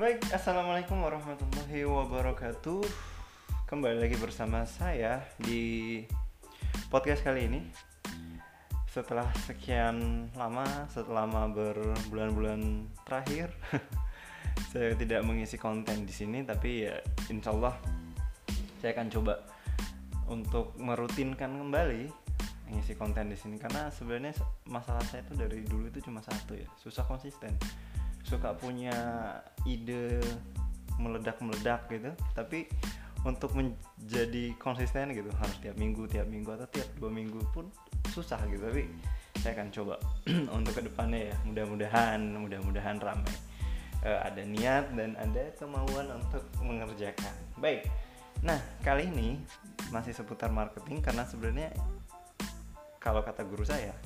Baik, Assalamualaikum warahmatullahi wabarakatuh. Kembali lagi bersama saya di podcast kali ini. Setelah sekian lama, setelah berbulan-bulan terakhir Saya tidak mengisi konten di sini Tapi ya insya Allah saya akan coba untuk merutinkan kembali mengisi konten di sini. Karena sebenarnya masalah saya itu dari dulu itu cuma satu ya susah konsisten suka punya ide meledak-meledak gitu. Tapi untuk menjadi konsisten gitu harus tiap minggu tiap minggu atau tiap dua minggu pun susah gitu. Tapi saya akan coba untuk ke depannya ya. Mudah-mudahan mudah-mudahan ramai uh, ada niat dan ada kemauan untuk mengerjakan. Baik. Nah kali ini masih seputar marketing karena sebenarnya kalau kata guru saya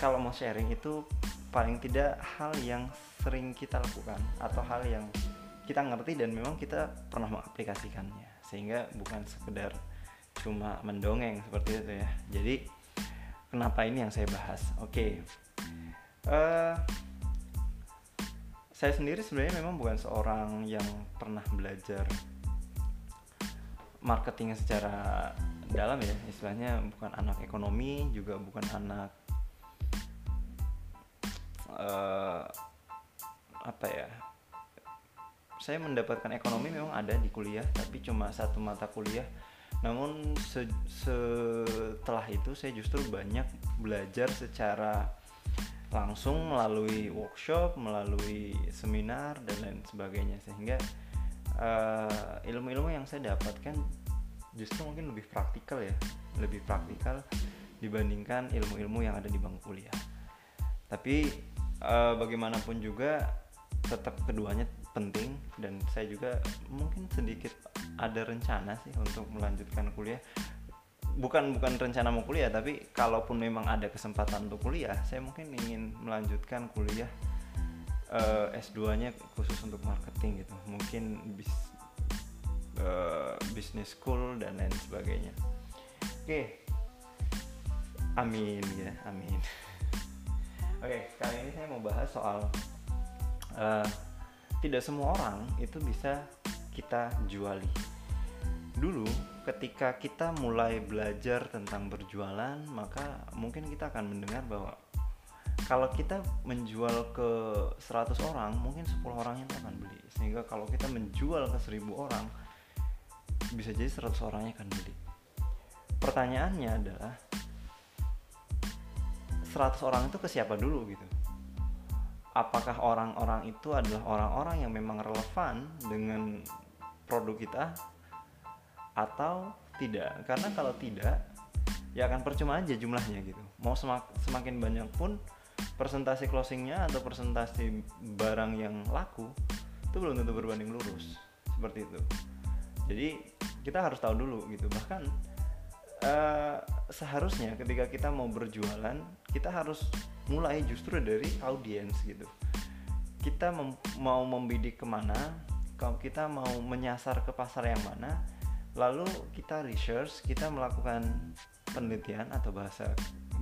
kalau mau sharing itu paling tidak hal yang sering kita lakukan atau hal yang kita ngerti dan memang kita pernah mengaplikasikannya. Sehingga bukan sekedar cuma mendongeng seperti itu ya. Jadi kenapa ini yang saya bahas? Oke. Okay. uh, eh, saya sendiri sebenarnya memang bukan seorang yang pernah belajar marketing secara dalam ya. Istilahnya bukan anak ekonomi juga bukan anak uh, apa ya saya mendapatkan ekonomi memang ada di kuliah tapi cuma satu mata kuliah. Namun se setelah itu saya justru banyak belajar secara langsung melalui workshop melalui seminar dan lain sebagainya. Sehingga eh, ilmu-ilmu uh, yang saya dapatkan justru mungkin lebih praktikal ya lebih praktikal dibandingkan ilmu-ilmu yang ada di bangku kuliah. Tapi uh, bagaimanapun juga tetap keduanya penting. Dan saya juga mungkin sedikit ada rencana sih untuk melanjutkan kuliah. Bukan bukan rencana mau kuliah tapi kalaupun memang ada kesempatan untuk kuliah saya mungkin ingin melanjutkan kuliah uh, S2-nya khusus untuk marketing gitu. Mungkin bis uh, business school dan lain sebagainya. Oke. Okay. amin ya amin oke okay, kali ini saya mau bahas soal uh, tidak semua orang itu bisa kita juali. Dulu ketika kita mulai belajar tentang berjualan maka mungkin kita akan mendengar bahwa kalau kita menjual ke 100 orang mungkin 10 orang itu akan beli. Sehingga kalau kita menjual ke 1000 orang bisa jadi 100 orangnya akan beli. Pertanyaannya adalah 100 orang itu ke siapa dulu gitu? Apakah orang-orang itu adalah orang-orang yang memang relevan dengan produk kita atau tidak? Karena kalau tidak ya akan percuma aja jumlahnya gitu. Mau semak, semakin banyak pun presentasi closingnya atau presentasi barang yang laku itu belum tentu berbanding lurus. Seperti itu. Jadi kita harus tahu dulu gitu. Bahkan uh, seharusnya ketika kita mau berjualan kita harus mulai justru dari audiens gitu. Kita mem mau membidik ke mana kalau kita mau menyasar ke pasar yang mana lalu kita research kita melakukan penelitian atau bahasa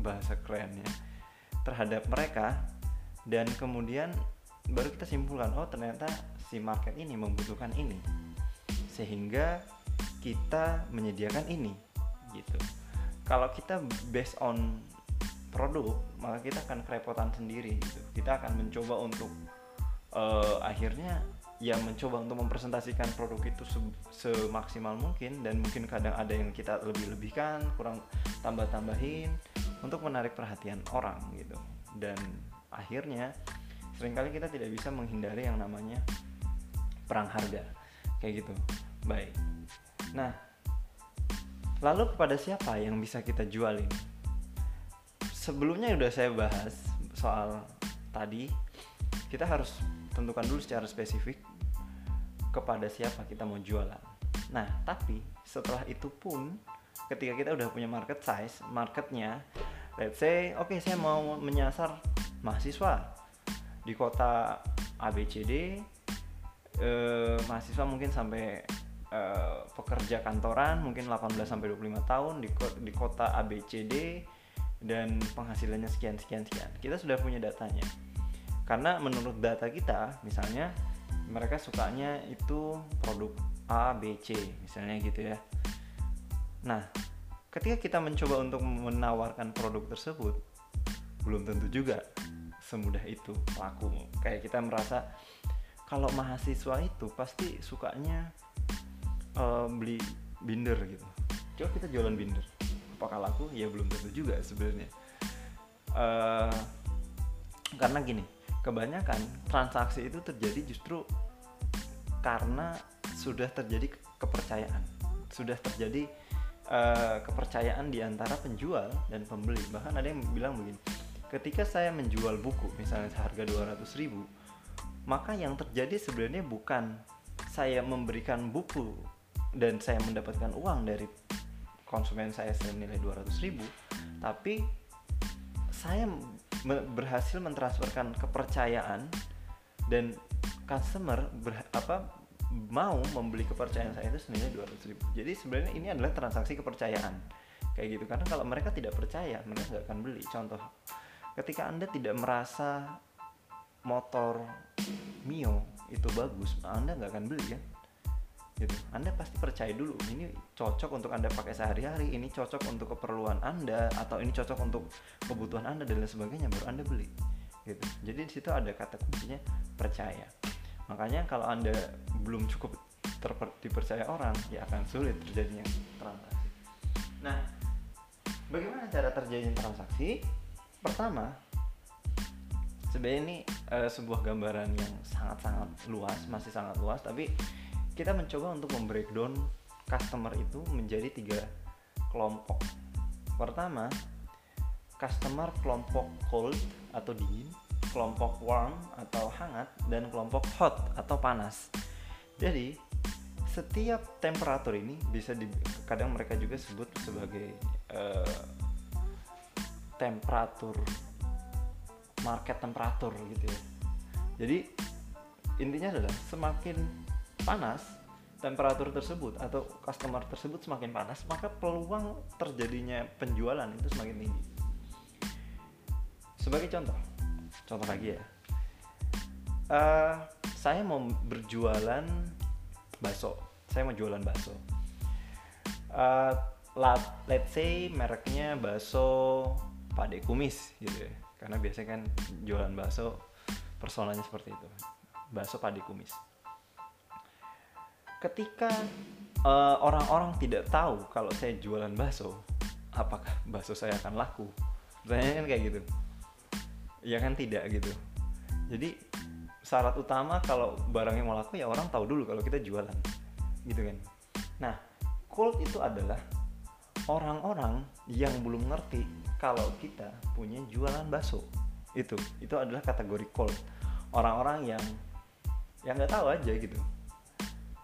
bahasa kerennya terhadap mereka dan kemudian baru kita simpulkan oh ternyata si market ini membutuhkan ini sehingga kita menyediakan ini gitu. Kalau kita based on produk maka kita akan kerepotan sendiri gitu. Kita akan mencoba untuk uh, akhirnya ya mencoba untuk mempresentasikan produk itu se semaksimal mungkin dan mungkin kadang ada yang kita lebih-lebihkan kurang tambah-tambahin untuk menarik perhatian orang gitu. Dan akhirnya sering kali kita tidak bisa menghindari yang namanya perang harga. Kayak gitu. Baik. Nah lalu kepada siapa yang bisa kita jualin sebelumnya udah saya bahas soal tadi kita harus tentukan dulu secara spesifik kepada siapa kita mau jualan. Nah tapi setelah itu pun ketika kita udah punya market size marketnya let's say oke okay, saya mau menyasar mahasiswa di kota ABCD eh, mahasiswa mungkin sampai eh, pekerja kantoran mungkin 18 sampai 25 tahun di di kota ABCD dan penghasilannya sekian sekian sekian. Kita sudah punya datanya. Karena menurut data kita, misalnya mereka sukanya itu produk A B C misalnya gitu ya nah ketika kita mencoba untuk menawarkan produk tersebut belum tentu juga semudah itu laku kayak kita merasa kalau mahasiswa itu pasti sukanya uh, beli binder gitu coba kita jualan binder apakah laku ya belum tentu juga sebenarnya. Uh, karena gini kebanyakan transaksi itu terjadi justru karena sudah terjadi kepercayaan. Sudah terjadi uh, kepercayaan di antara penjual dan pembeli. Bahkan ada yang bilang begini ketika saya menjual buku misalnya seharga 200 ribu maka yang terjadi sebenarnya bukan saya memberikan buku dan saya mendapatkan uang dari konsumen saya senilai 200 ribu tapi saya berhasil mentransferkan kepercayaan dan customer ber, apa mau membeli kepercayaan saya itu senilai 200 ribu. Jadi sebenarnya ini adalah transaksi kepercayaan kayak gitu. Karena kalau mereka tidak percaya mereka nggak akan beli. Contoh ketika anda tidak merasa motor Mio itu bagus anda nggak akan beli kan gitu. Anda pasti percaya dulu ini cocok untuk anda pakai sehari-hari ini cocok untuk keperluan anda atau ini cocok untuk kebutuhan anda dan lain sebagainya baru anda beli gitu. Jadi di situ ada kata kuncinya percaya. Makanya kalau anda belum cukup dipercaya orang ya akan sulit terjadinya transaksi. Nah bagaimana cara terjadinya transaksi? Pertama sebenarnya ini uh, sebuah gambaran yang sangat-sangat luas masih sangat luas tapi kita mencoba untuk membreakdown customer itu menjadi tiga kelompok. Pertama customer kelompok cold atau dingin kelompok warm atau hangat dan kelompok hot atau panas. Jadi setiap temperatur ini bisa di, kadang mereka juga sebut sebagai uh, temperatur market temperatur gitu ya. Jadi intinya adalah semakin panas temperatur tersebut atau customer tersebut semakin panas maka peluang terjadinya penjualan itu semakin tinggi. Sebagai contoh contoh lagi ya. Uh, saya mau berjualan bakso. Saya mau jualan bakso. Uh, let's say mereknya bakso pade kumis gitu ya. Karena biasanya kan jualan bakso personalnya seperti itu. Bakso padi kumis ketika eh, orang-orang uh, tidak tahu kalau saya jualan bakso apakah bakso saya akan laku? Pertanyaannya kan kayak gitu. Ya kan tidak gitu. Jadi syarat utama kalau barangnya mau laku ya orang tahu dulu kalau kita jualan. Gitu kan. Nah cold itu adalah orang-orang yang belum ngerti kalau kita punya jualan bakso. Itu itu adalah kategori cold. Orang-orang yang yang nggak tahu aja gitu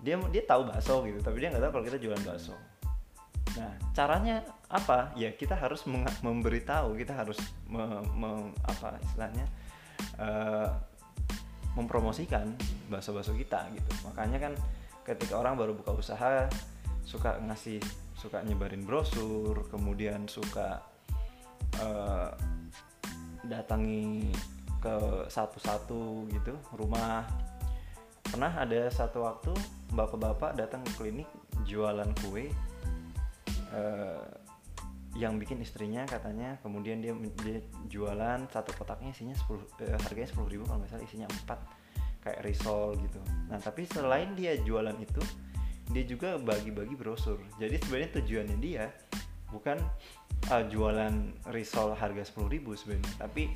dia dia tahu bakso gitu tapi dia nggak tahu kalau kita jualan bakso. Nah caranya apa? Ya kita harus memberitahu kita harus me, me, apa istilahnya uh, mempromosikan bakso-bakso kita gitu. Makanya kan ketika orang baru buka usaha suka ngasih suka nyebarin brosur kemudian suka uh, datangi ke satu-satu gitu rumah pernah ada satu waktu bapak-bapak datang ke klinik jualan kue uh, yang bikin istrinya katanya kemudian dia dia jualan satu kotaknya isinya 10 uh, eh, harganya sepuluh ribu kalau misalnya isinya empat kayak risol gitu. Nah tapi selain dia jualan itu dia juga bagi-bagi brosur. Jadi sebenarnya tujuannya dia bukan uh, jualan risol harga 10.000 sebenarnya tapi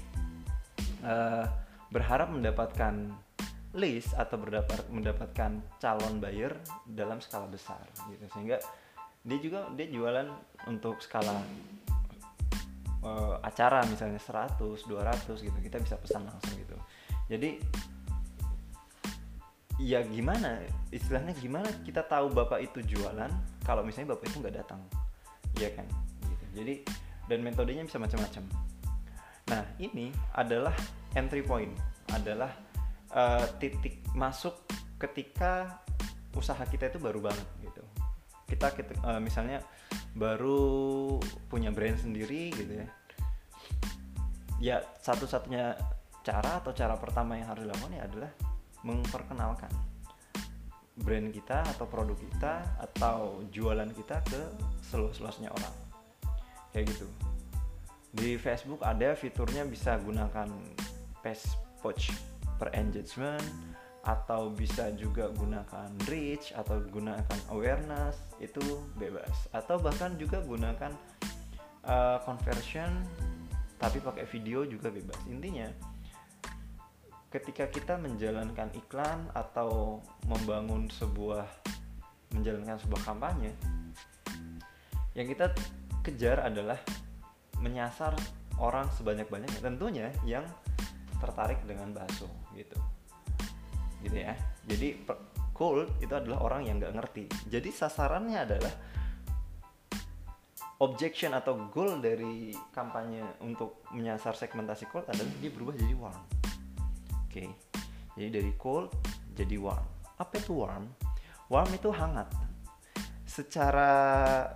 uh, berharap mendapatkan list atau berdapat mendapatkan calon buyer dalam skala besar gitu. Sehingga dia juga dia jualan untuk skala uh, acara misalnya 100 200 gitu. Kita bisa pesan langsung gitu. Jadi ya gimana istilahnya gimana kita tahu bapak itu jualan kalau misalnya bapak itu nggak datang? Ya kan? Gitu. jadi dan metodenya bisa macam-macam. Nah ini adalah entry point adalah uh, titik masuk ketika usaha kita itu baru banget gitu. Kita, kita uh, misalnya baru punya brand sendiri gitu ya. Ya satu-satunya cara atau cara pertama yang harus dilakukan ya adalah memperkenalkan brand kita atau produk kita atau jualan kita ke seluas-luasnya orang. Kayak gitu. Di Facebook ada fiturnya bisa gunakan page pouch per engagement atau bisa juga gunakan reach atau gunakan awareness itu bebas. Atau bahkan juga gunakan uh, conversion tapi pakai video juga bebas. Intinya ketika kita menjalankan iklan atau membangun sebuah menjalankan sebuah kampanye yang kita kejar adalah menyasar orang sebanyak-banyaknya. Tentunya yang tertarik dengan bakso gitu. Gitu ya. Jadi cold itu adalah orang yang nggak ngerti. Jadi sasarannya adalah objection atau goal dari kampanye untuk menyasar segmentasi cold adalah dia berubah jadi warm. Okay. jadi dari cold jadi warm. Apa itu warm? Warm itu hangat. Secara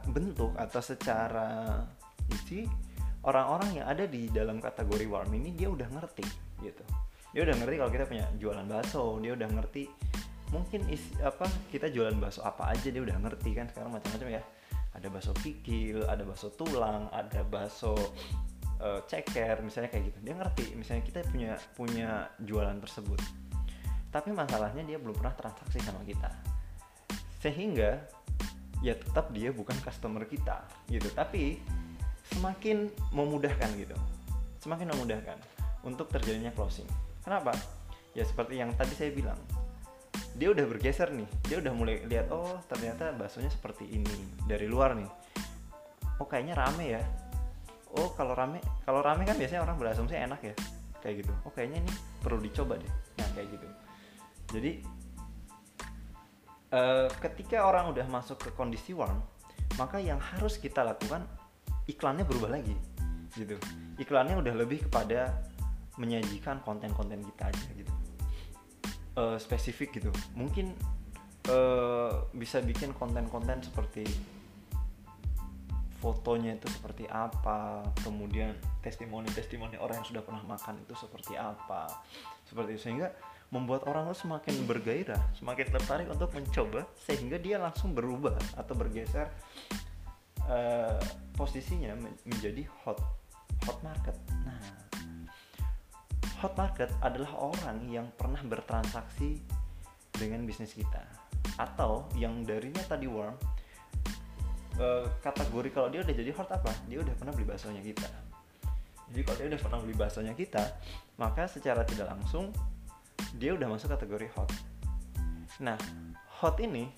bentuk atau secara isi orang-orang yang ada di dalam kategori warm ini dia udah ngerti gitu. Dia udah ngerti kalau kita punya jualan bakso dia udah ngerti mungkin isi apa kita jualan bakso apa aja dia udah ngerti kan sekarang macam-macam ya. Ada bakso kikil ada bakso tulang ada bakso uh, ceker misalnya kayak gitu. Dia ngerti misalnya kita punya punya jualan tersebut. Tapi masalahnya dia belum pernah transaksi sama kita. Sehingga ya tetap dia bukan customer kita gitu. Tapi semakin memudahkan gitu. Semakin memudahkan untuk terjadinya closing. Kenapa? Ya seperti yang tadi saya bilang dia udah bergeser nih. Dia udah mulai lihat oh ternyata baksonya seperti ini dari luar nih. Oh kayaknya rame ya. Oh kalau rame kalau rame kan biasanya orang berasumsi enak ya kayak gitu. Oh kayaknya ini perlu dicoba deh. Nah kayak gitu. Jadi uh, ketika orang udah masuk ke kondisi warm maka yang harus kita lakukan iklannya berubah lagi gitu. Iklannya udah lebih kepada menyajikan konten-konten kita aja gitu. Uh, spesifik gitu. Mungkin uh, bisa bikin konten-konten seperti fotonya itu seperti apa kemudian testimoni-testimoni orang yang sudah pernah makan itu seperti apa seperti itu. Sehingga membuat orang itu semakin bergairah semakin tertarik untuk mencoba sehingga dia langsung berubah atau bergeser uh, posisinya menjadi hot hot market. Nah hot market adalah orang yang pernah bertransaksi dengan bisnis kita. Atau yang darinya tadi warm uh, kategori kalau dia udah jadi hot apa? Dia udah pernah beli baksonya kita. Jadi kalau dia udah pernah beli baksonya kita maka secara tidak langsung dia udah masuk kategori hot. Nah hot ini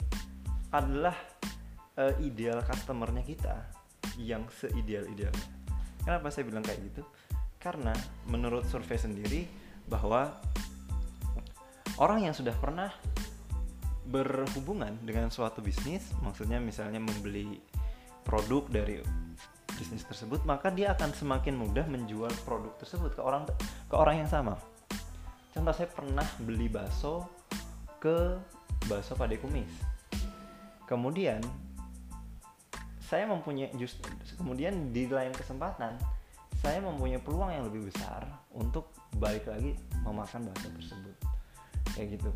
adalah uh, ideal customernya kita yang seideal idealnya kenapa saya bilang kayak gitu karena menurut survei sendiri bahwa orang yang sudah pernah berhubungan dengan suatu bisnis, maksudnya misalnya membeli produk dari bisnis tersebut, maka dia akan semakin mudah menjual produk tersebut ke orang ke orang yang sama. Contoh saya pernah beli bakso ke bakso pada kumis. Kemudian saya mempunyai just kemudian di lain kesempatan saya mempunyai peluang yang lebih besar untuk balik lagi memakan bakso tersebut. Kayak gitu.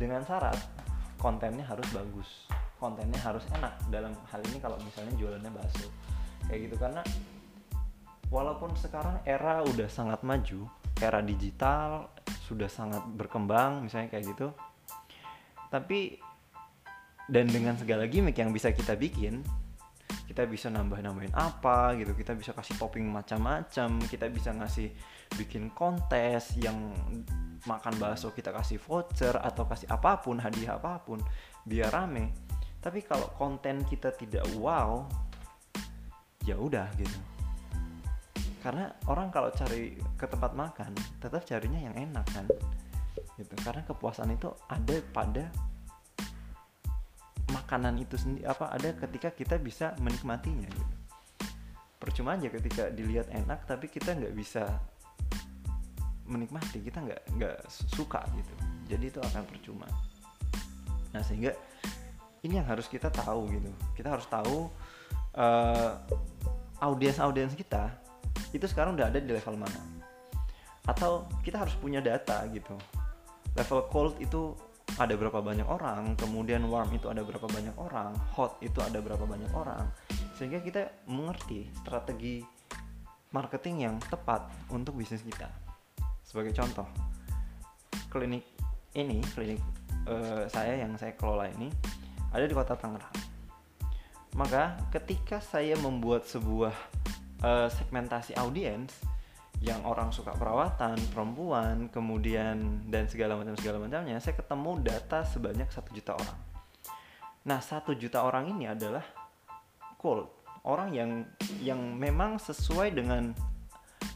Dengan syarat kontennya harus bagus. Kontennya harus enak. Dalam hal ini kalau misalnya jualannya bakso. Kayak gitu. Karena walaupun sekarang era udah sangat maju era digital sudah sangat berkembang misalnya kayak gitu. Tapi dan dengan segala gimmick yang bisa kita bikin kita bisa nambah-nambahin apa gitu kita bisa kasih topping macam-macam kita bisa ngasih bikin kontes yang makan bakso kita kasih voucher atau kasih apa pun hadiah apa pun biar rame. Tapi kalau konten kita tidak wow ya udah gitu. Karena orang kalau cari ke tempat makan tetap carinya yang enak kan gitu. Karena kepuasan itu ada pada makanan itu sendiri apa ada ketika kita bisa menikmatinya gitu. Percuma aja ketika dilihat enak tapi kita nggak bisa menikmati kita nggak nggak suka gitu. Jadi itu akan percuma. Nah sehingga ini yang harus kita tahu gitu. Kita harus tahu uh, audiens audiens kita itu sekarang udah ada di level mana. Atau kita harus punya data gitu. Level cold itu ada berapa banyak orang kemudian warm itu ada berapa banyak orang hot itu ada berapa banyak orang. Sehingga kita mengerti strategi marketing yang tepat untuk bisnis kita. Sebagai contoh klinik ini klinik uh, saya yang saya kelola ini ada di kota Tangerang. Maka ketika saya membuat sebuah uh, segmentasi audiens yang orang suka perawatan, perempuan, kemudian dan segala macam segala macamnya, saya ketemu data sebanyak satu juta orang. Nah, satu juta orang ini adalah cold, orang yang yang memang sesuai dengan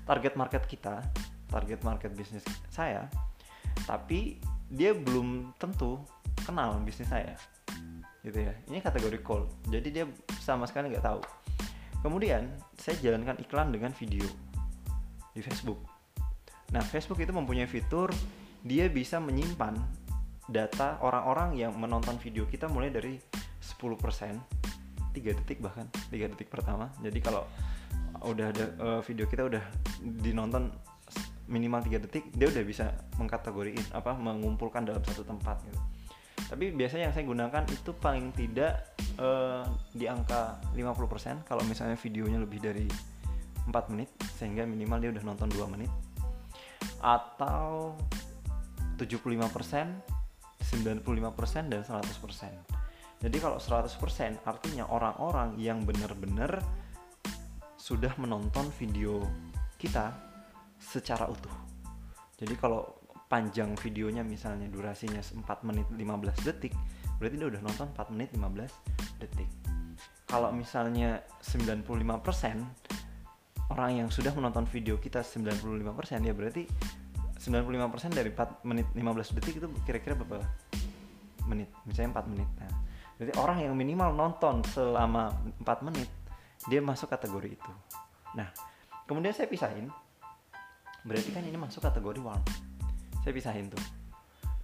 target market kita, target market bisnis saya, tapi dia belum tentu kenal bisnis saya, gitu ya. Ini kategori cold, jadi dia sama sekali nggak tahu. Kemudian saya jalankan iklan dengan video di Facebook. Nah, Facebook itu mempunyai fitur dia bisa menyimpan data orang-orang yang menonton video kita mulai dari 10%, 3 detik bahkan, 3 detik pertama. Jadi kalau udah ada uh, video kita udah dinonton minimal 3 detik, dia udah bisa mengkategoriin apa mengumpulkan dalam satu tempat gitu. Tapi biasanya yang saya gunakan itu paling tidak uh, di angka 50% kalau misalnya videonya lebih dari 4 menit sehingga minimal dia udah nonton 2 menit. Atau 75% 95% dan 100% jadi kalau 100% artinya orang-orang yang benar-benar sudah menonton video kita secara utuh. Jadi kalau panjang videonya misalnya durasinya 4 menit 15 detik berarti dia udah nonton 4 menit 15 detik. Kalau misalnya 95% orang yang sudah menonton video kita 95% ya berarti 95% dari 4 menit 15 detik itu kira-kira berapa menit? Misalnya 4 menit. Nah berarti orang yang minimal nonton selama 4 menit dia masuk kategori itu. Nah kemudian saya pisahin. Berarti kan ini masuk kategori warm. Saya pisahin tuh.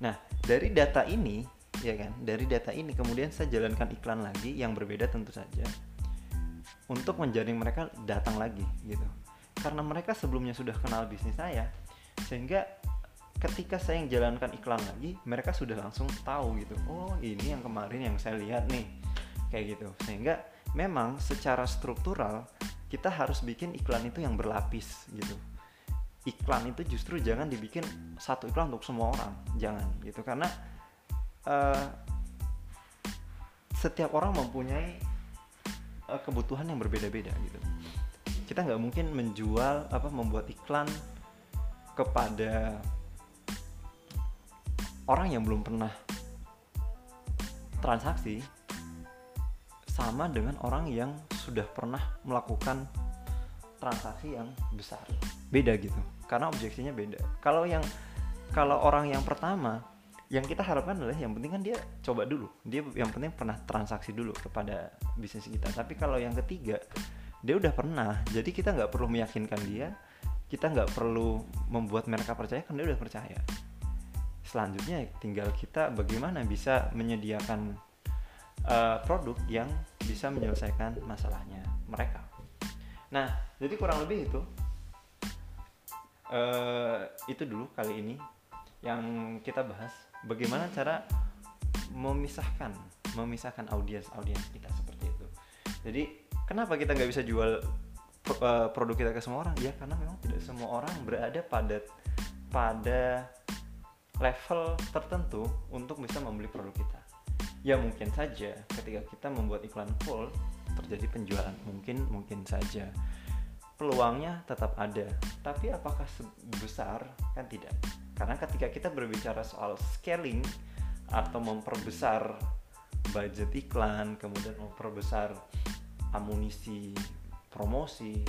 Nah dari data ini ya kan? Dari data ini kemudian saya jalankan iklan lagi yang berbeda tentu saja untuk menjaring mereka datang lagi gitu. Karena mereka sebelumnya sudah kenal bisnis saya sehingga ketika saya yang jalankan iklan lagi mereka sudah langsung tahu gitu. Oh ini yang kemarin yang saya lihat nih kayak gitu. Sehingga memang secara struktural kita harus bikin iklan itu yang berlapis gitu. Iklan itu justru jangan dibikin satu iklan untuk semua orang jangan gitu. Karena uh, setiap orang mempunyai uh, kebutuhan yang berbeda-beda gitu. Kita nggak mungkin menjual apa membuat iklan kepada orang yang belum pernah transaksi sama dengan orang yang sudah pernah melakukan transaksi yang besar. Beda gitu. Karena objeksinya beda. Kalau yang kalau orang yang pertama yang kita harapkan adalah yang penting kan dia coba dulu. Dia yang penting pernah transaksi dulu kepada bisnis kita. Tapi kalau yang ketiga dia udah pernah. Jadi kita nggak perlu meyakinkan dia. Kita nggak perlu membuat mereka percaya kan dia udah percaya. Selanjutnya tinggal kita bagaimana bisa menyediakan uh, produk yang bisa menyelesaikan masalahnya mereka. Nah jadi kurang lebih itu uh, itu dulu kali ini yang kita bahas bagaimana cara memisahkan memisahkan audiens audiens kita seperti itu. Jadi kenapa kita nggak bisa jual uh, produk kita ke semua orang? Ya karena memang tidak semua orang berada pada pada level tertentu untuk bisa membeli produk kita. Ya mungkin saja ketika kita membuat iklan full terjadi penjualan. Mungkin mungkin saja. Peluangnya tetap ada. Tapi apakah sebesar? Kan tidak karena ketika kita berbicara soal scaling atau memperbesar budget iklan, kemudian memperbesar amunisi promosi,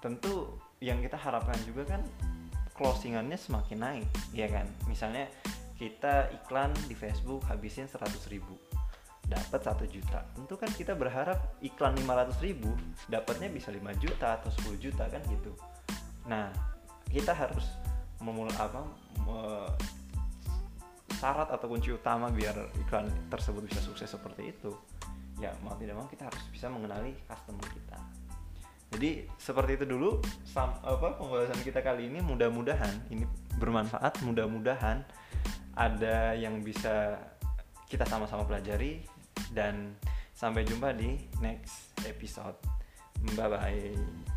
tentu yang kita harapkan juga kan closingannya semakin naik, ya kan? Misalnya kita iklan di Facebook habisin 100 ribu dapat satu juta tentu kan kita berharap iklan 500 ribu dapatnya bisa 5 juta atau 10 juta kan gitu nah kita harus memulai apa me, syarat atau kunci utama biar iklan tersebut bisa sukses seperti itu ya mau tidak mau kita harus bisa mengenali customer kita. Jadi seperti itu dulu sam, apa pembahasan kita kali ini. Mudah-mudahan ini bermanfaat. Mudah-mudahan ada yang bisa kita sama-sama pelajari. Dan sampai jumpa di next episode. Bye bye